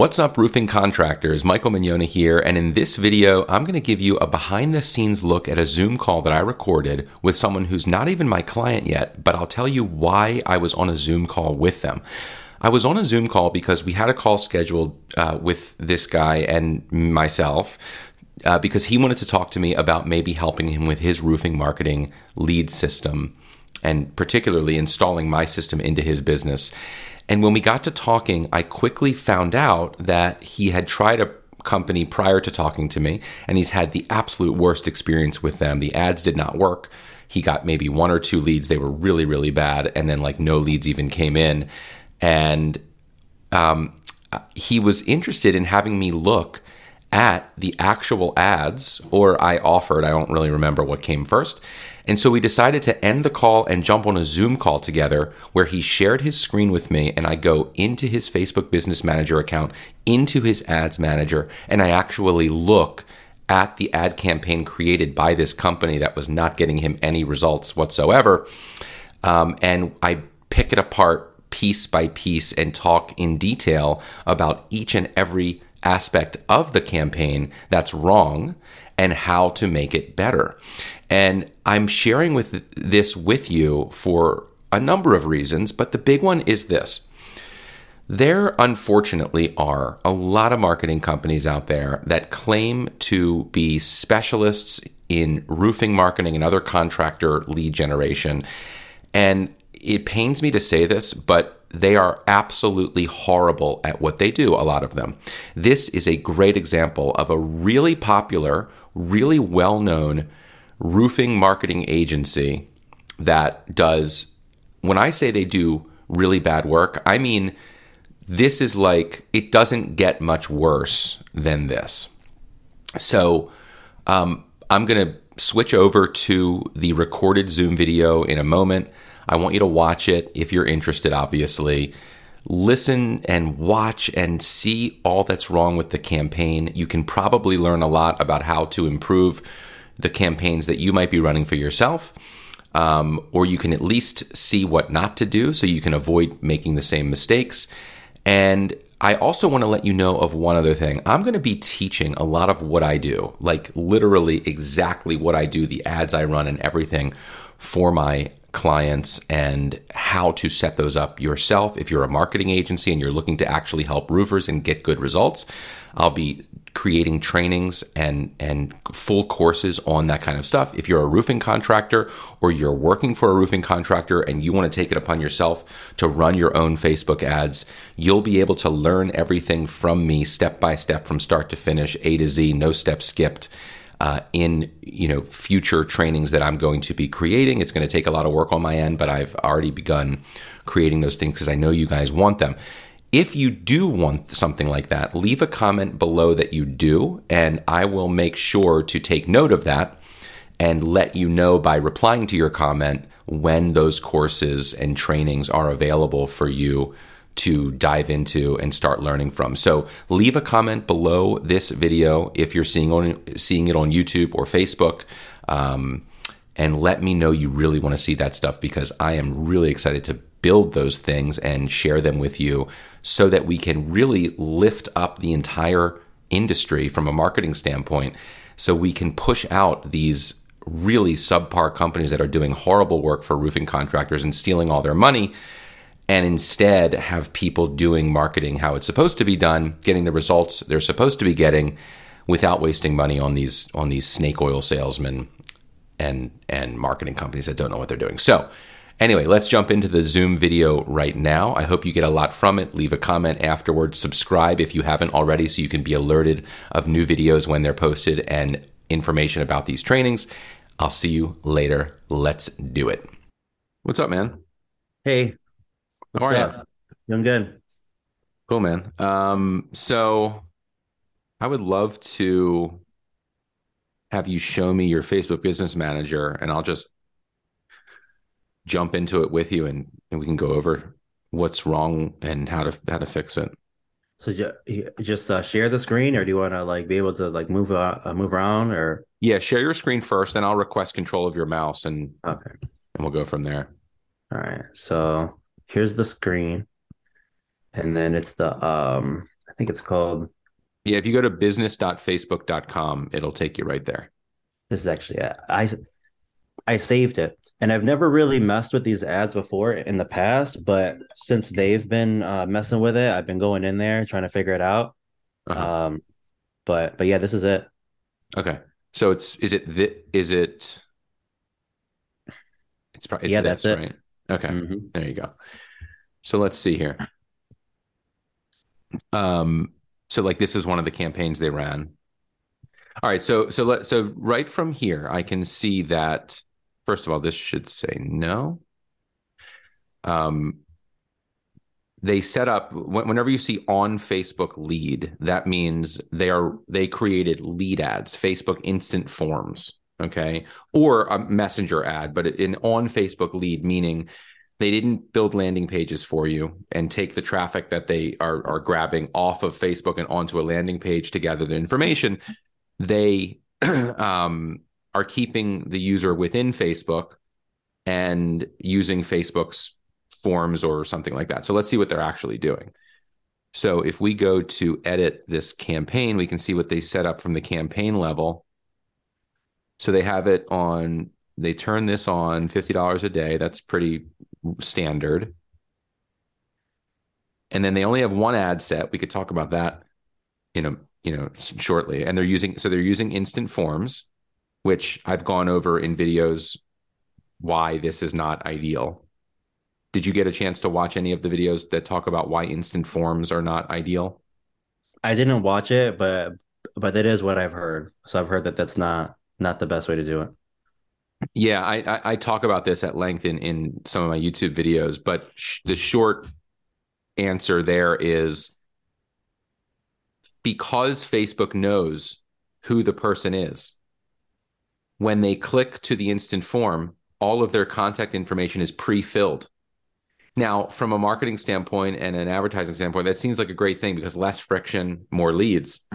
What's up, roofing contractors? Michael Mignona here, and in this video, I'm going to give you a behind the scenes look at a Zoom call that I recorded with someone who's not even my client yet, but I'll tell you why I was on a Zoom call with them. I was on a Zoom call because we had a call scheduled uh, with this guy and myself uh, because he wanted to talk to me about maybe helping him with his roofing marketing lead system and particularly installing my system into his business. And when we got to talking, I quickly found out that he had tried a company prior to talking to me, and he's had the absolute worst experience with them. The ads did not work. He got maybe one or two leads. They were really, really bad. And then, like, no leads even came in. And um, he was interested in having me look at the actual ads, or I offered, I don't really remember what came first. And so we decided to end the call and jump on a Zoom call together where he shared his screen with me and I go into his Facebook Business Manager account, into his ads manager, and I actually look at the ad campaign created by this company that was not getting him any results whatsoever. Um, and I pick it apart piece by piece and talk in detail about each and every aspect of the campaign that's wrong and how to make it better. And I'm sharing with this with you for a number of reasons, but the big one is this. There, unfortunately, are a lot of marketing companies out there that claim to be specialists in roofing marketing and other contractor lead generation. And it pains me to say this, but they are absolutely horrible at what they do, a lot of them. This is a great example of a really popular, really well known roofing marketing agency that does, when I say they do really bad work, I mean, this is like, it doesn't get much worse than this. So um, I'm going to switch over to the recorded Zoom video in a moment. I want you to watch it if you're interested, obviously. Listen and watch and see all that's wrong with the campaign. You can probably learn a lot about how to improve the campaigns that you might be running for yourself. Um, or you can at least see what not to do so you can avoid making the same mistakes. And I also want to let you know of one other thing. I'm going to be teaching a lot of what I do, like literally exactly what I do, the ads I run, and everything for my clients and how to set those up yourself. If you're a marketing agency and you're looking to actually help roofers and get good results, I'll be creating trainings and and full courses on that kind of stuff. If you're a roofing contractor or you're working for a roofing contractor and you want to take it upon yourself to run your own Facebook ads, you'll be able to learn everything from me step by step from start to finish, A to Z, no steps skipped uh, in you know future trainings that I'm going to be creating. It's going to take a lot of work on my end, but I've already begun creating those things because I know you guys want them. If you do want something like that, leave a comment below that you do, and I will make sure to take note of that and let you know by replying to your comment when those courses and trainings are available for you to dive into and start learning from. So leave a comment below this video if you're seeing on seeing it on YouTube or Facebook. Um, and let me know you really want to see that stuff because I am really excited to build those things and share them with you so that we can really lift up the entire industry from a marketing standpoint so we can push out these really subpar companies that are doing horrible work for roofing contractors and stealing all their money and instead have people doing marketing how it's supposed to be done, getting the results they're supposed to be getting without wasting money on these on these snake oil salesmen and and marketing companies that don't know what they're doing. So, anyway, let's jump into the Zoom video right now. I hope you get a lot from it. Leave a comment afterwards. Subscribe if you haven't already so you can be alerted of new videos when they're posted and information about these trainings. I'll see you later. Let's do it. What's up, man? Hey, how are you? Doing good. Cool, man. Um, so I would love to have you show me your Facebook business manager and I'll just jump into it with you and, and we can go over what's wrong and how to how to fix it. So just uh, share the screen, or do you want to like be able to like move uh, uh, move around, or yeah, share your screen first, then I'll request control of your mouse and okay, and we'll go from there. All right. So here's the screen and then it's the um I think it's called. Yeah, if you go to business.facebook.com, it'll take you right there. This is actually I I saved it, and I've never really messed with these ads before in the past, but since they've been uh, messing with it, I've been going in there trying to figure it out. Uh-huh. Um, but but yeah, this is it. Okay, so it's is it the, is it? It's probably yeah, this, that's it. Right? Okay, mm-hmm. there you go. So let's see here. Um, so like this is one of the campaigns they ran. All right, so so let so right from here, I can see that. First of all, this should say no. Um, they set up whenever you see on Facebook lead, that means they are they created lead ads, Facebook instant forms, okay, or a messenger ad, but in on Facebook lead meaning they didn't build landing pages for you and take the traffic that they are are grabbing off of Facebook and onto a landing page to gather the information. They um, are keeping the user within Facebook and using Facebook's forms or something like that. So let's see what they're actually doing. So if we go to edit this campaign, we can see what they set up from the campaign level. So they have it on, they turn this on $50 a day. That's pretty standard. And then they only have one ad set. We could talk about that in a you know shortly. And they're using so they're using instant forms, which I've gone over in videos why this is not ideal. Did you get a chance to watch any of the videos that talk about why instant forms are not ideal? I didn't watch it, but but that is what I've heard. So I've heard that that's not not the best way to do it. Yeah, I, I, I talk about this at length in in some of my YouTube videos, but sh- the short answer there is because Facebook knows who the person is. When they click to the instant form, all of their contact information is pre-filled. Now, from a marketing standpoint and an advertising standpoint, that seems like a great thing because less friction, more leads.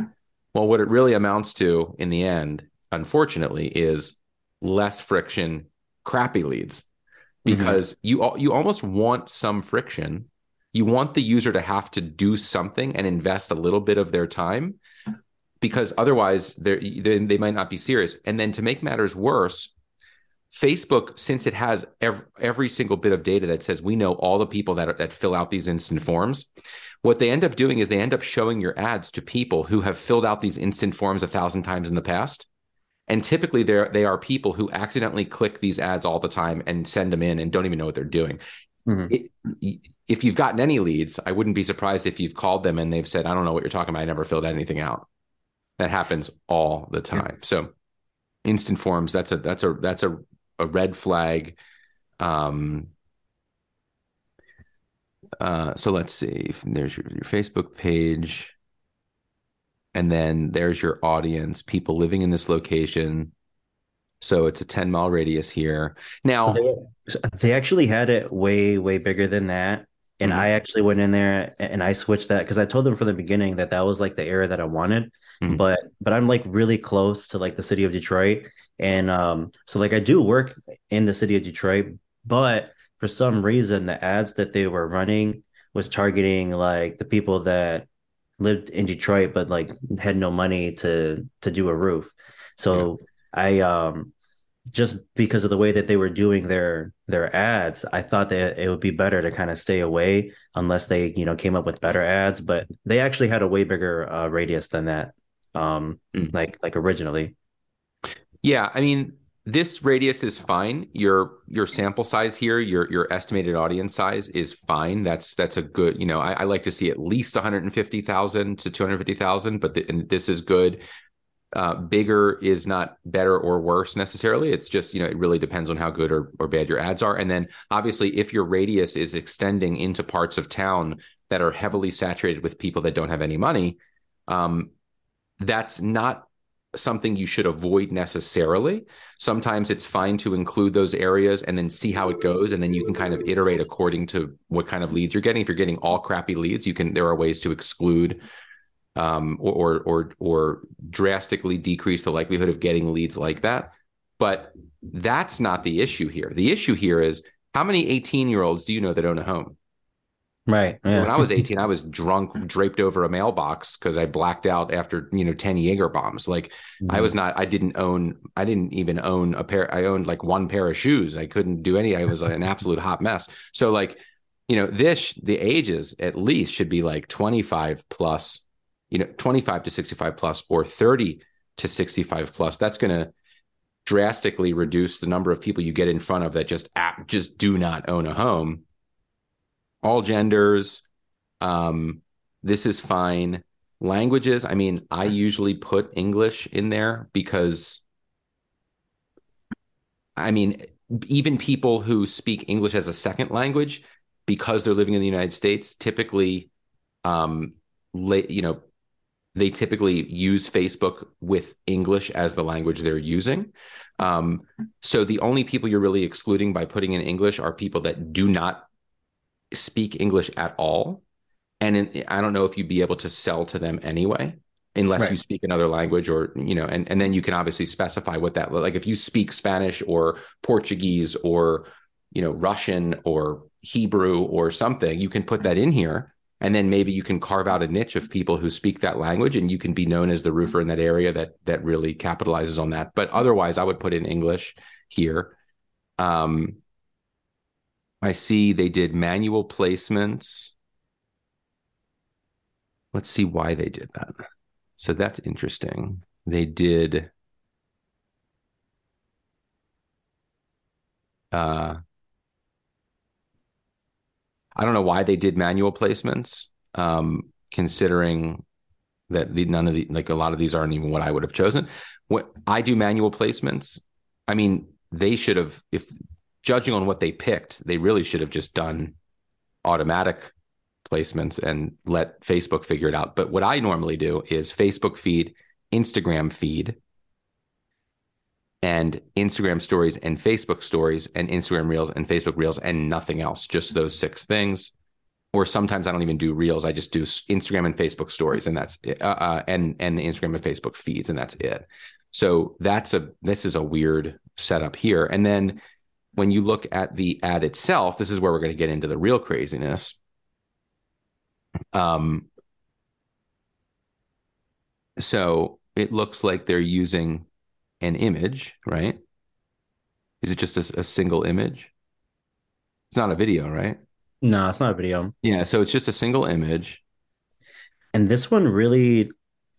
Well, what it really amounts to in the end, unfortunately, is less friction, crappy leads mm-hmm. because mm-hmm. you you almost want some friction. You want the user to have to do something and invest a little bit of their time because otherwise they they might not be serious. And then to make matters worse, Facebook, since it has every, every, single bit of data that says we know all the people that, are, that fill out these instant forms, what they end up doing is they end up showing your ads to people who have filled out these instant forms a thousand times in the past. And typically, they they are people who accidentally click these ads all the time and send them in and don't even know what they're doing. Mm-hmm. It, if you've gotten any leads, I wouldn't be surprised if you've called them and they've said, "I don't know what you're talking about. I never filled anything out." That happens all the time. Yeah. So, instant forms that's a that's a that's a a red flag. Um, uh, so let's see. There's your, your Facebook page and then there's your audience, people living in this location. So it's a 10 mile radius here. Now they, they actually had it way, way bigger than that. And mm-hmm. I actually went in there and I switched that because I told them from the beginning that that was like the area that I wanted. Mm-hmm. But but I'm like really close to like the city of Detroit, and um, so like I do work in the city of Detroit, but for some reason the ads that they were running was targeting like the people that lived in Detroit, but like had no money to to do a roof. So yeah. I um just because of the way that they were doing their their ads, I thought that it would be better to kind of stay away unless they you know came up with better ads. But they actually had a way bigger uh, radius than that, um, mm. like like originally. Yeah, I mean this radius is fine. Your your sample size here, your your estimated audience size is fine. That's that's a good. You know, I, I like to see at least 150,000 to 250,000, but the, this is good. Uh, bigger is not better or worse necessarily. It's just you know it really depends on how good or, or bad your ads are. And then obviously, if your radius is extending into parts of town that are heavily saturated with people that don't have any money, um, that's not something you should avoid necessarily. Sometimes it's fine to include those areas and then see how it goes. And then you can kind of iterate according to what kind of leads you're getting. If you're getting all crappy leads, you can, there are ways to exclude um, or, or, or drastically decrease the likelihood of getting leads like that. But that's not the issue here. The issue here is how many 18 year olds do you know that own a home? Right. Yeah. When I was 18, I was drunk, draped over a mailbox because I blacked out after, you know, 10 Jaeger bombs. Like mm-hmm. I was not, I didn't own, I didn't even own a pair. I owned like one pair of shoes. I couldn't do any. I was like an absolute hot mess. So like, you know, this, the ages at least should be like 25 plus, you know, 25 to 65 plus or 30 to 65 plus. That's going to drastically reduce the number of people you get in front of that just app, just do not own a home all genders. Um, this is fine. Languages, I mean, I usually put English in there because, I mean, even people who speak English as a second language, because they're living in the United States, typically, um, you know, they typically use Facebook with English as the language they're using. Um, so the only people you're really excluding by putting in English are people that do not speak English at all. And in, I don't know if you'd be able to sell to them anyway, unless right. you speak another language or, you know, and, and then you can obviously specify what that, like if you speak Spanish or Portuguese or, you know, Russian or Hebrew or something, you can put that in here. And then maybe you can carve out a niche of people who speak that language and you can be known as the roofer in that area that that really capitalizes on that. But otherwise, I would put in English here. Um, I see they did manual placements. Let's see why they did that. So that's interesting. They did uh I don't know why they did manual placements, um, considering that the, none of the like a lot of these aren't even what I would have chosen. What I do manual placements, I mean, they should have if judging on what they picked, they really should have just done automatic placements and let Facebook figure it out. But what I normally do is Facebook feed, Instagram feed, and Instagram stories and Facebook stories and Instagram reels and Facebook reels and nothing else, just those six things. Or sometimes I don't even do reels. I just do Instagram and Facebook stories, and that's uh, uh, and and the Instagram and Facebook feeds, and that's it. So that's a this is a weird setup here. And then when you look at the ad itself, this is where we're going to get into the real craziness. Um, so it looks like they're using an image, right? Is it just a, a single image? It's not a video, right? No, it's not a video. Yeah, so it's just a single image. And this one really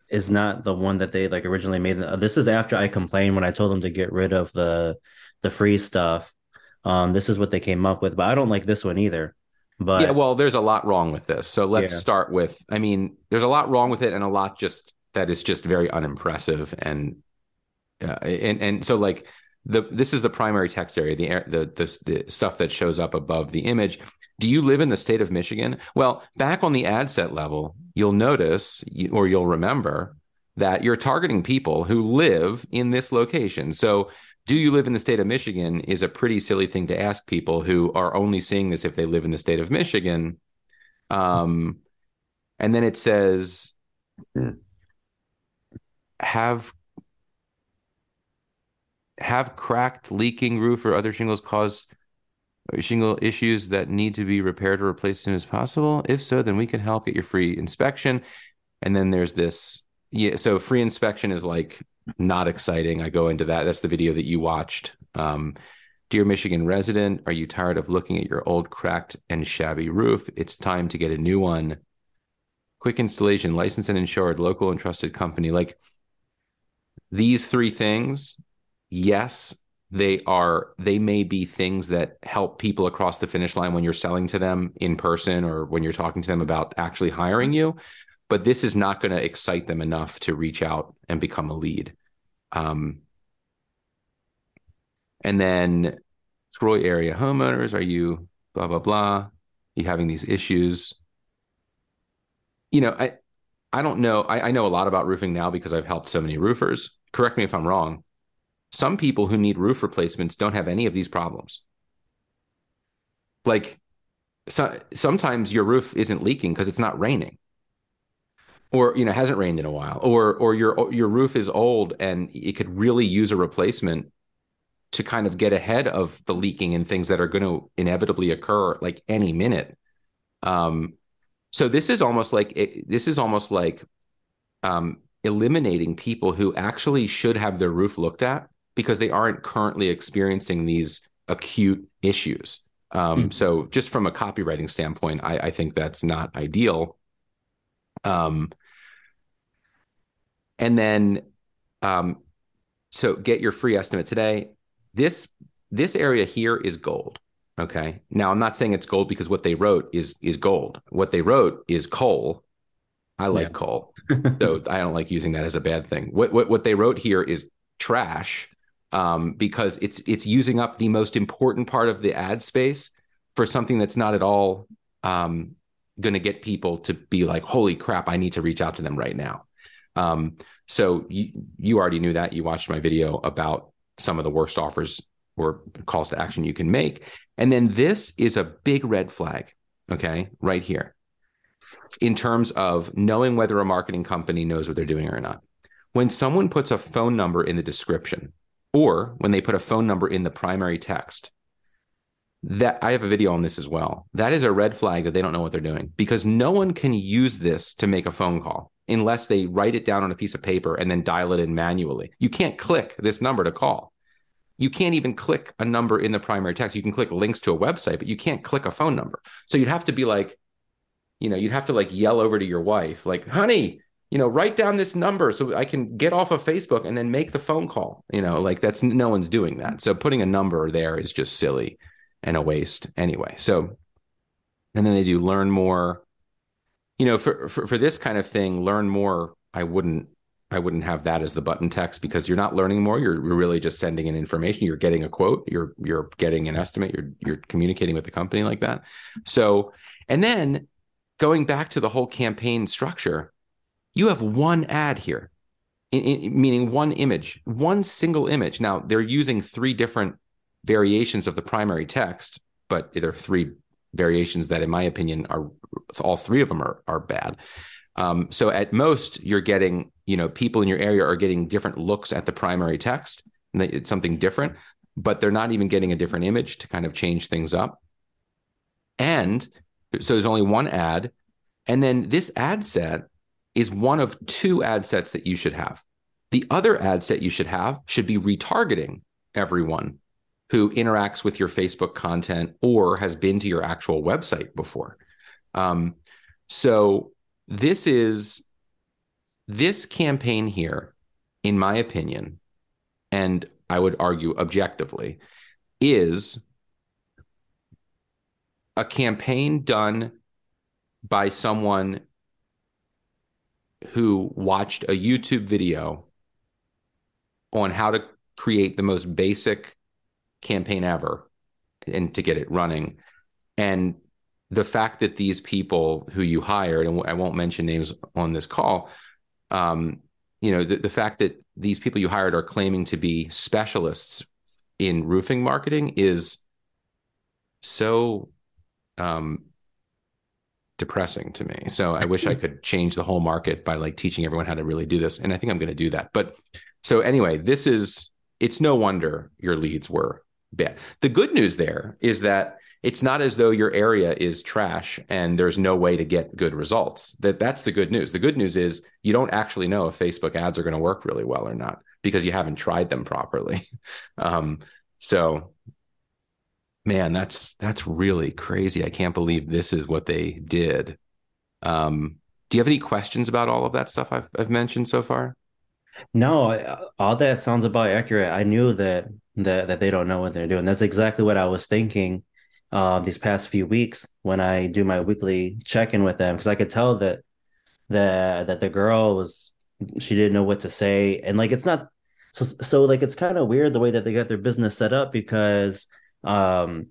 is not the one that they like originally made. This is after I complained when I told them to get rid of the the free stuff um, this is what they came up with, but I don't like this one either. But yeah, well, there's a lot wrong with this. So let's yeah. start with. I mean, there's a lot wrong with it, and a lot just that is just very unimpressive, and uh, and and so like the this is the primary text area, the the the, the stuff that shows up above the image. Do you live in the state of Michigan? Well, back on the ad set level, you'll notice or you'll remember that you're targeting people who live in this location. So do you live in the state of Michigan is a pretty silly thing to ask people who are only seeing this if they live in the state of Michigan. Um, and then it says, have have cracked, leaking roof or other shingles cause shingle issues that need to be repaired or replaced as soon as possible? If so, then we can help get your free inspection. And then there's this, yeah. So free inspection is like not exciting. I go into that. That's the video that you watched. Um, Dear Michigan resident, are you tired of looking at your old cracked and shabby roof? It's time to get a new one. Quick installation, licensed and insured, local and trusted company. Like these three things, yes, they are, they may be things that help people across the finish line when you're selling to them in person or when you're talking to them about actually hiring you but this is not going to excite them enough to reach out and become a lead. Um, and then Troy area homeowners, are you blah blah blah? Are you having these issues? You know, I I don't know. I, I know a lot about roofing now because I've helped so many roofers. Correct me if I'm wrong. Some people who need roof replacements don't have any of these problems. Like so, sometimes your roof isn't leaking because it's not raining or you know hasn't rained in a while or or your your roof is old and it could really use a replacement to kind of get ahead of the leaking and things that are going to inevitably occur like any minute Um, so this is almost like it, this is almost like um, eliminating people who actually should have their roof looked at because they aren't currently experiencing these acute issues. Um, mm-hmm. So just from a copywriting standpoint, I, I think that's not ideal. Um, and then, um, so get your free estimate today. This this area here is gold. Okay. Now I'm not saying it's gold because what they wrote is is gold. What they wrote is coal. I like yeah. coal, so I don't like using that as a bad thing. What what what they wrote here is trash um, because it's it's using up the most important part of the ad space for something that's not at all um, going to get people to be like, "Holy crap! I need to reach out to them right now." Um, so you you already knew that you watched my video about some of the worst offers or calls to action you can make. And then this is a big red flag, okay, right here, in terms of knowing whether a marketing company knows what they're doing or not. When someone puts a phone number in the description, or when they put a phone number in the primary text, that I have a video on this as well. That is a red flag that they don't know what they're doing because no one can use this to make a phone call unless they write it down on a piece of paper and then dial it in manually. You can't click this number to call you can't even click a number in the primary text. You can click links to a website, but you can't click a phone number. So you'd have to be like, you know, you'd have to like yell over to your wife, like, honey, you know, write down this number so I can get off of Facebook and then make the phone call. You know, like that's no one's doing that. So putting a number there is just silly and a waste anyway. So, and then they do learn more. You know, for, for, for this kind of thing, learn more. I wouldn't I wouldn't have that as the button text because you're not learning more. You're really just sending in information. You're getting a quote. You're you're getting an estimate. You're you're communicating with the company like that. So, and then going back to the whole campaign structure, you have one ad here, in, in, meaning one image, one single image. Now they're using three different variations of the primary text, but there are three variations that, in my opinion, are all three of them are are bad. Um, so at most, you're getting, you know, people in your area are getting different looks at the primary text. And it's something different, but they're not even getting a different image to kind of change things up. And so there's only one ad. And then this ad set is one of two ad sets that you should have. The other ad set you should have should be retargeting everyone who interacts with your Facebook content or has been to your actual website before. Um, so this is this campaign here, in my opinion, and I would argue objectively, is a campaign done by someone who watched a YouTube video on how to create the most basic campaign ever and to get it running and the fact that these people who you hired, and I won't mention names on this call, um, you know, the, the fact that these people you hired are claiming to be specialists in roofing marketing is so um, depressing to me. So I wish I could change the whole market by like teaching everyone how to really do this. And I think I'm going to do that. But so anyway, this is, it's no wonder your leads were bad. The good news there is that it's not as though your area is trash and there's no way to get good results. That that's the good news. The good news is you don't actually know if Facebook ads are going to work really well or not because you haven't tried them properly. Um, so man, that's that's really crazy. I can't believe this is what they did. Um, do you have any questions about all of that stuff I've, I've mentioned so far? No, all that sounds about accurate. I knew that that that they don't know what they're doing. That's exactly what I was thinking uh, these past few weeks when I do my weekly check in with them because I could tell that that that the girl was she didn't know what to say and like it's not so so like it's kind of weird the way that they got their business set up because um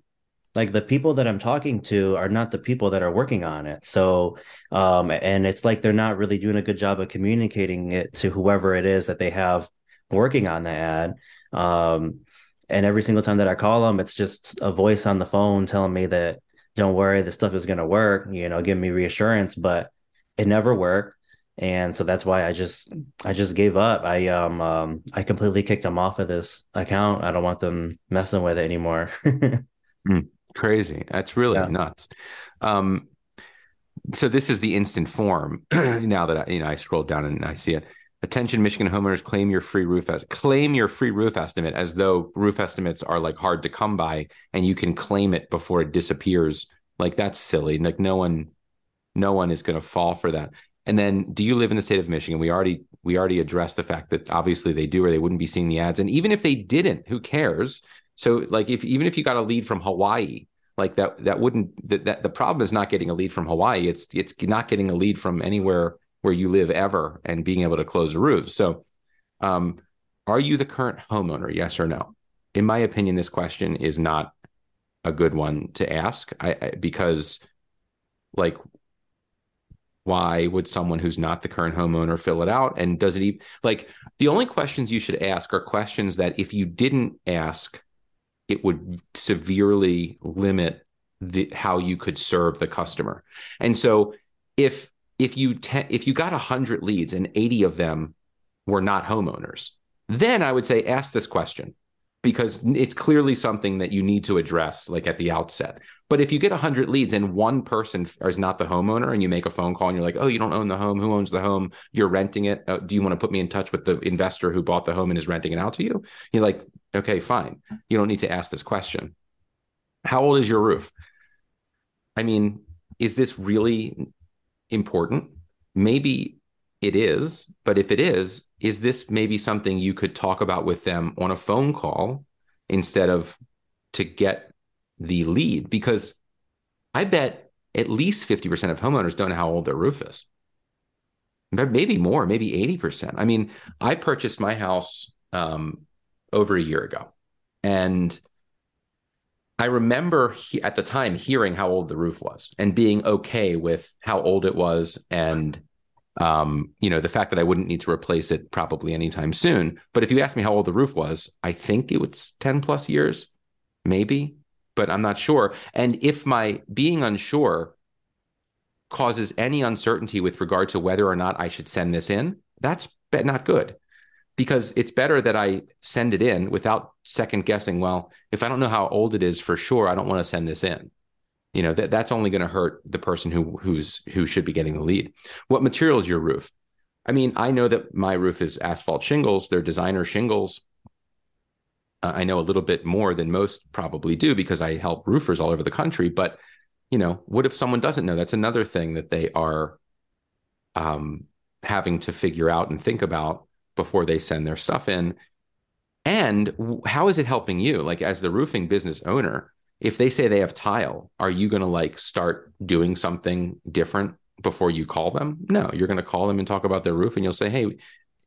like the people that I'm talking to are not the people that are working on it. So, um, and it's like they're not really doing a good job of communicating it to whoever it is that they have working on the ad. Um, and every single time that I call them, it's just a voice on the phone telling me that don't worry, this stuff is going to work, you know, give me reassurance, but it never worked. And so that's why I just I just gave up. I um, um I completely kicked them off of this account. I don't want them messing with it anymore. mm, crazy. That's really yeah. nuts. Um so this is the instant form. now that I, you know, I scroll down and I see it. Attention, Michigan homeowners, claim your free roof est- claim your free roof estimate as though roof estimates are like hard to come by, and you can claim it before it disappears. Like that's silly. Like no one, no one is going to fall for that. And then, do you live in the state of Michigan? We already we already addressed the fact that obviously they do, or they wouldn't be seeing the ads. And even if they didn't, who cares? So, like, if even if you got a lead from Hawaii, like that, that wouldn't that, that the problem is not getting a lead from Hawaii. It's it's not getting a lead from anywhere where you live ever and being able to close a roof. So, um, are you the current homeowner? Yes or no? In my opinion, this question is not a good one to ask. I, I because like why would someone who's not the current homeowner fill it out and does it even like the only questions you should ask are questions that if you didn't ask it would severely limit the how you could serve the customer and so if if you te- if you got 100 leads and 80 of them were not homeowners then i would say ask this question because it's clearly something that you need to address like at the outset. But if you get 100 leads and one person is not the homeowner and you make a phone call and you're like, "Oh, you don't own the home. Who owns the home? You're renting it. Uh, do you want to put me in touch with the investor who bought the home and is renting it out to you?" You're like, "Okay, fine. You don't need to ask this question." How old is your roof? I mean, is this really important? Maybe it is, but if it is, is this maybe something you could talk about with them on a phone call instead of to get the lead? Because I bet at least 50% of homeowners don't know how old their roof is. Maybe more, maybe 80%. I mean, I purchased my house um, over a year ago. And I remember he, at the time hearing how old the roof was and being okay with how old it was and um, you know, the fact that I wouldn't need to replace it probably anytime soon. But if you ask me how old the roof was, I think it was 10 plus years, maybe, but I'm not sure. And if my being unsure causes any uncertainty with regard to whether or not I should send this in, that's not good because it's better that I send it in without second guessing. Well, if I don't know how old it is for sure, I don't want to send this in. You know that that's only going to hurt the person who who's who should be getting the lead. What material is your roof? I mean i know that my roof is asphalt shingles they're designer shingles. Uh, i know a little bit more than most probably do because i help roofers all over the country but you know what if someone doesn't know? That's another thing that they are um, having to figure out and think about before they send their stuff in and how is it helping you like as the roofing business owner if they say they have tile, are you going to like start doing something different before you call them? No, you're going to call them and talk about their roof and you'll say, Hey,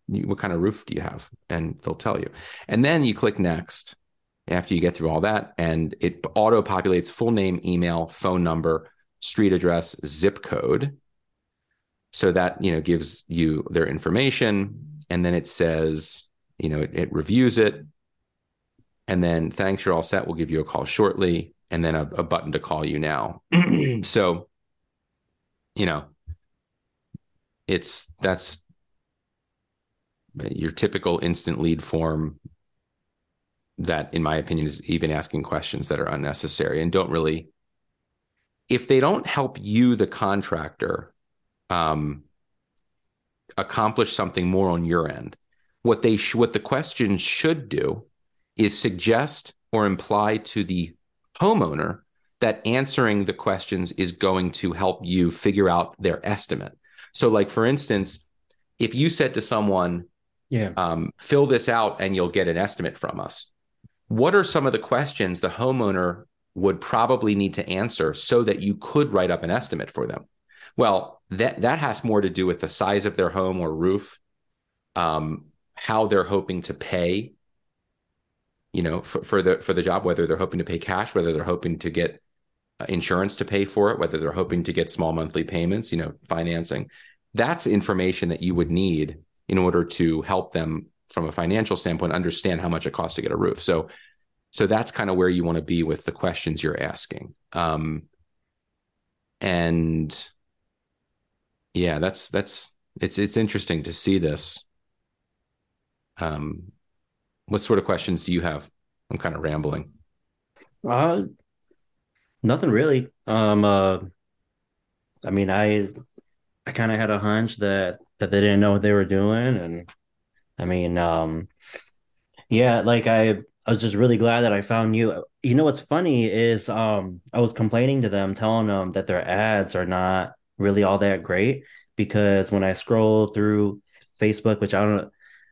what kind of roof do you have? And they'll tell you. And then you click next after you get through all that and it auto populates full name, email, phone number, street address, zip code. So that, you know, gives you their information. And then it says, you know, it, it reviews it, and then thanks you're all set. We'll give you a call shortly. And then a, a button to call you now. So you know it's that's your typical instant lead form that in my opinion is even asking questions that are unnecessary and don't really if they don't help you the contractor um, accomplish something more on your end what they sh- what the questions should do is suggest or imply to the homeowner that answering the questions is going to help you figure out their estimate. So, like for instance, if you said to someone, "Yeah, um, fill this out and you'll get an estimate from us," what are some of the questions the homeowner would probably need to answer so that you could write up an estimate for them? Well, that that has more to do with the size of their home or roof, um, how they're hoping to pay you know, for, for the for the job, whether they're hoping to pay cash, whether they're hoping to get uh, insurance to pay for it, whether they're hoping to get small monthly payments, you know, financing. That's information that you would need in order to help them from a financial standpoint understand how much it costs to get a roof. So, so that's kind of where you want to be with the questions you're asking. Um, and yeah, that's that's it's it's interesting to see this. Um, what sort of questions do you have? I'm kind of rambling. Uh, nothing really. Um, uh, I mean, I I kind of had a hunch that that they didn't know what they were doing, and I mean, um, yeah, like I I was just really glad that I found you. You know what's funny is um I was complaining to them, telling them that their ads are not really all that great because when I scroll through Facebook, which I don't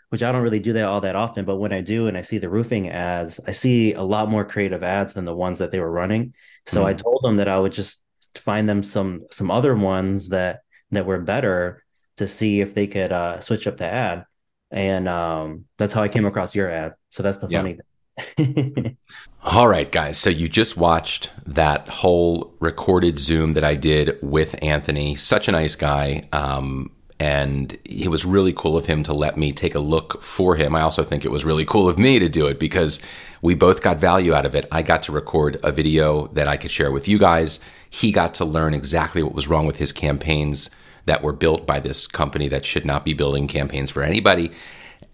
which I don't really do that all that often, but when I do and I see the roofing ads, I see a lot more creative ads than the ones that they were running. So mm. I told them that I would just find them some some other ones that that were better to see if they could uh, switch up the ad. And um, that's how I came across your ad. So that's the yeah. funny thing. All right, guys. So you just watched that whole recorded Zoom that I did with Anthony. Such a nice guy. Um, and it was really cool of him to let me take a look for him. I also think it was really cool of me to do it because we both got value out of it. I got to record a video that I could share with you guys. He got to learn exactly what was wrong with his campaigns that were built by this company that should not be building campaigns for anybody.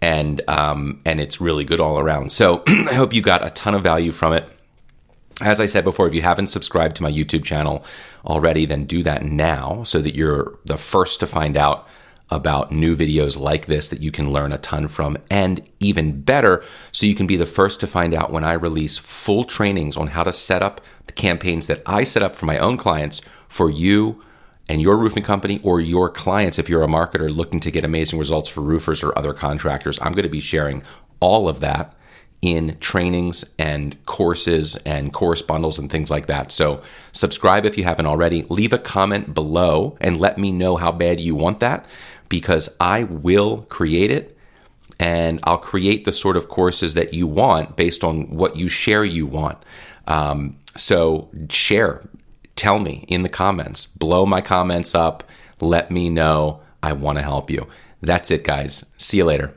And um, and it's really good all around. So I hope you got a ton of value from it. As I said before, if you haven't subscribed to my YouTube channel already, then do that now so that you're the first to find out about new videos like this that you can learn a ton from. And even better, so you can be the first to find out when I release full trainings on how to set up the campaigns that I set up for my own clients for you and your roofing company or your clients if you're a marketer looking to get amazing results for roofers or other contractors. I'm going to be sharing all of that in trainings and courses and course bundles and things like that. So, subscribe if you haven't already. Leave a comment below and let me know how bad you want that because I will create it and I'll create the sort of courses that you want based on what you share you want. Um, so, share, tell me in the comments, blow my comments up, let me know. I want to help you. That's it, guys. See you later.